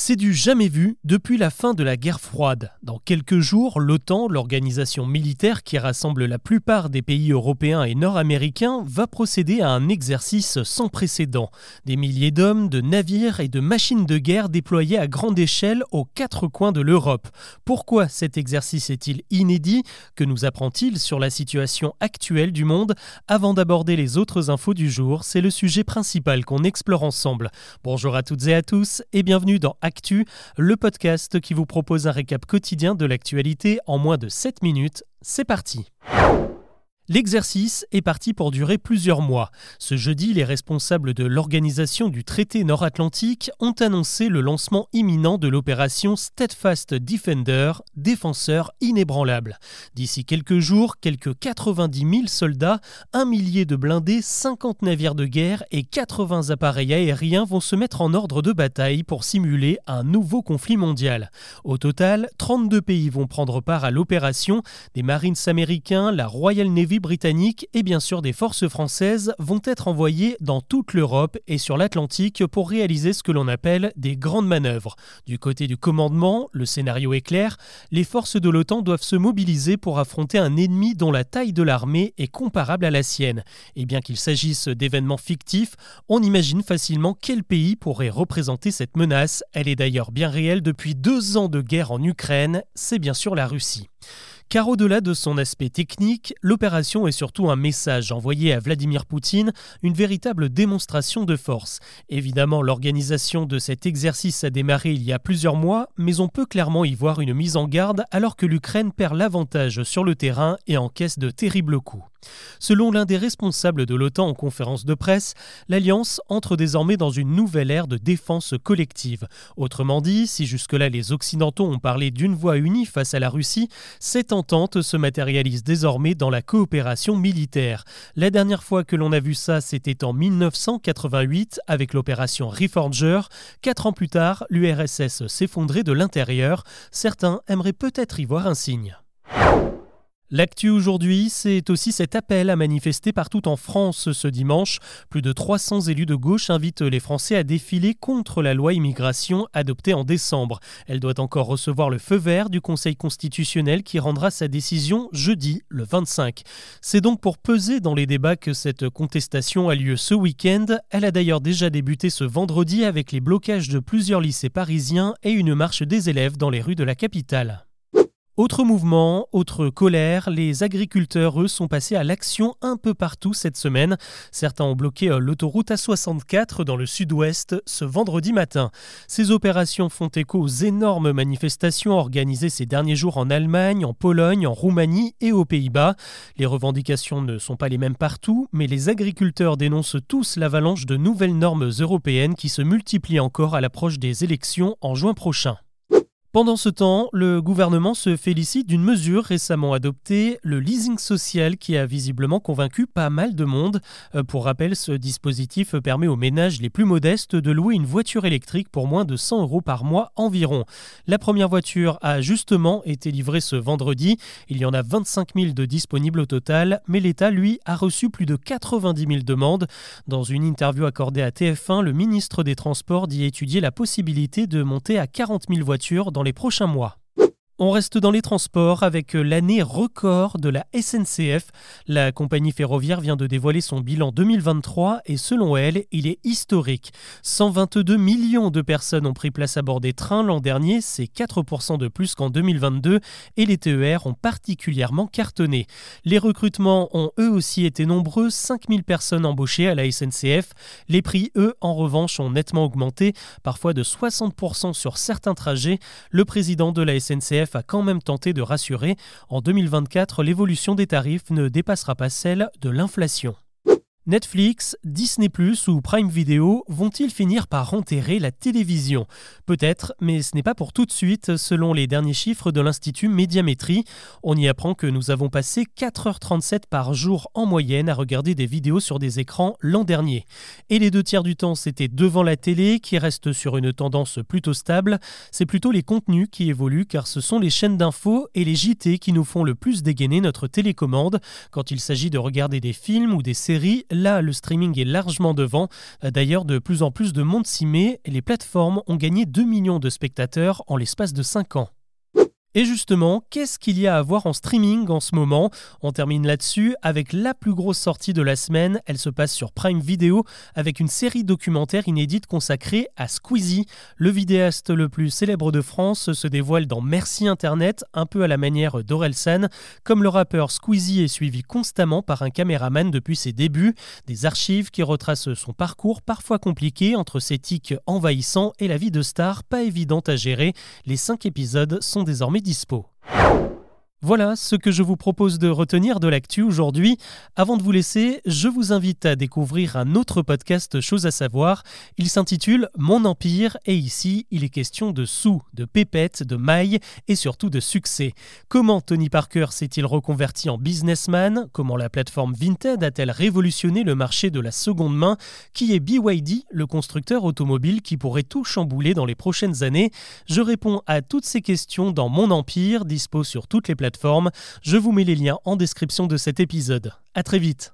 C'est du jamais vu depuis la fin de la guerre froide. Dans quelques jours, l'OTAN, l'organisation militaire qui rassemble la plupart des pays européens et nord-américains, va procéder à un exercice sans précédent. Des milliers d'hommes, de navires et de machines de guerre déployés à grande échelle aux quatre coins de l'Europe. Pourquoi cet exercice est-il inédit? Que nous apprend-il sur la situation actuelle du monde? Avant d'aborder les autres infos du jour, c'est le sujet principal qu'on explore ensemble. Bonjour à toutes et à tous et bienvenue dans Actu, le podcast qui vous propose un récap quotidien de l'actualité en moins de 7 minutes. C'est parti L'exercice est parti pour durer plusieurs mois. Ce jeudi, les responsables de l'organisation du traité nord-atlantique ont annoncé le lancement imminent de l'opération Steadfast Defender, défenseur inébranlable. D'ici quelques jours, quelques 90 000 soldats, un millier de blindés, 50 navires de guerre et 80 appareils aériens vont se mettre en ordre de bataille pour simuler un nouveau conflit mondial. Au total, 32 pays vont prendre part à l'opération, des Marines américains, la Royal Navy britanniques et bien sûr des forces françaises vont être envoyées dans toute l'Europe et sur l'Atlantique pour réaliser ce que l'on appelle des grandes manœuvres. Du côté du commandement, le scénario est clair, les forces de l'OTAN doivent se mobiliser pour affronter un ennemi dont la taille de l'armée est comparable à la sienne. Et bien qu'il s'agisse d'événements fictifs, on imagine facilement quel pays pourrait représenter cette menace. Elle est d'ailleurs bien réelle depuis deux ans de guerre en Ukraine, c'est bien sûr la Russie. Car au-delà de son aspect technique, l'opération est surtout un message envoyé à Vladimir Poutine, une véritable démonstration de force. Évidemment, l'organisation de cet exercice a démarré il y a plusieurs mois, mais on peut clairement y voir une mise en garde alors que l'Ukraine perd l'avantage sur le terrain et encaisse de terribles coups. Selon l'un des responsables de l'OTAN en conférence de presse, l'Alliance entre désormais dans une nouvelle ère de défense collective. Autrement dit, si jusque-là les Occidentaux ont parlé d'une voix unie face à la Russie, cette entente se matérialise désormais dans la coopération militaire. La dernière fois que l'on a vu ça, c'était en 1988 avec l'opération Reforger. Quatre ans plus tard, l'URSS s'effondrait de l'intérieur. Certains aimeraient peut-être y voir un signe. L'actu aujourd'hui, c'est aussi cet appel à manifester partout en France ce dimanche. Plus de 300 élus de gauche invitent les Français à défiler contre la loi immigration adoptée en décembre. Elle doit encore recevoir le feu vert du Conseil constitutionnel qui rendra sa décision jeudi, le 25. C'est donc pour peser dans les débats que cette contestation a lieu ce week-end. Elle a d'ailleurs déjà débuté ce vendredi avec les blocages de plusieurs lycées parisiens et une marche des élèves dans les rues de la capitale. Autre mouvement, autre colère, les agriculteurs, eux, sont passés à l'action un peu partout cette semaine. Certains ont bloqué euh, l'autoroute A64 dans le sud-ouest ce vendredi matin. Ces opérations font écho aux énormes manifestations organisées ces derniers jours en Allemagne, en Pologne, en Roumanie et aux Pays-Bas. Les revendications ne sont pas les mêmes partout, mais les agriculteurs dénoncent tous l'avalanche de nouvelles normes européennes qui se multiplient encore à l'approche des élections en juin prochain. Pendant ce temps, le gouvernement se félicite d'une mesure récemment adoptée, le leasing social, qui a visiblement convaincu pas mal de monde. Euh, pour rappel, ce dispositif permet aux ménages les plus modestes de louer une voiture électrique pour moins de 100 euros par mois environ. La première voiture a justement été livrée ce vendredi. Il y en a 25 000 de disponibles au total, mais l'État, lui, a reçu plus de 90 000 demandes. Dans une interview accordée à TF1, le ministre des Transports dit étudier la possibilité de monter à 40 000 voitures dans les prochains mois. On reste dans les transports avec l'année record de la SNCF. La compagnie ferroviaire vient de dévoiler son bilan 2023 et selon elle, il est historique. 122 millions de personnes ont pris place à bord des trains l'an dernier, c'est 4% de plus qu'en 2022 et les TER ont particulièrement cartonné. Les recrutements ont eux aussi été nombreux, 5000 personnes embauchées à la SNCF. Les prix, eux, en revanche, ont nettement augmenté, parfois de 60% sur certains trajets. Le président de la SNCF a quand même tenté de rassurer, en 2024, l'évolution des tarifs ne dépassera pas celle de l'inflation. Netflix, Disney ⁇ ou Prime Video vont-ils finir par enterrer la télévision? Peut-être, mais ce n'est pas pour tout de suite, selon les derniers chiffres de l'Institut Médiamétrie. On y apprend que nous avons passé 4h37 par jour en moyenne à regarder des vidéos sur des écrans l'an dernier. Et les deux tiers du temps, c'était devant la télé, qui reste sur une tendance plutôt stable. C'est plutôt les contenus qui évoluent, car ce sont les chaînes d'infos et les JT qui nous font le plus dégainer notre télécommande. Quand il s'agit de regarder des films ou des séries, là le streaming est largement devant. D'ailleurs, de plus en plus de monde s'y met et les plateformes ont gagné 2 millions de spectateurs en l'espace de 5 ans. Et justement, qu'est-ce qu'il y a à voir en streaming en ce moment? On termine là-dessus avec la plus grosse sortie de la semaine. Elle se passe sur Prime Video avec une série documentaire inédite consacrée à Squeezie. Le vidéaste le plus célèbre de France se dévoile dans Merci Internet, un peu à la manière d'Orelsan. Comme le rappeur Squeezie est suivi constamment par un caméraman depuis ses débuts, des archives qui retracent son parcours parfois compliqué entre ses tics envahissants et la vie de star pas évidente à gérer. Les cinq épisodes sont désormais dispo. Voilà ce que je vous propose de retenir de l'actu aujourd'hui. Avant de vous laisser, je vous invite à découvrir un autre podcast Chose à savoir. Il s'intitule Mon Empire et ici, il est question de sous, de pépettes, de mailles et surtout de succès. Comment Tony Parker s'est-il reconverti en businessman? Comment la plateforme Vinted a-t-elle révolutionné le marché de la seconde main? Qui est BYD, le constructeur automobile qui pourrait tout chambouler dans les prochaines années? Je réponds à toutes ces questions dans Mon Empire, dispo sur toutes les plateformes je vous mets les liens en description de cet épisode. A très vite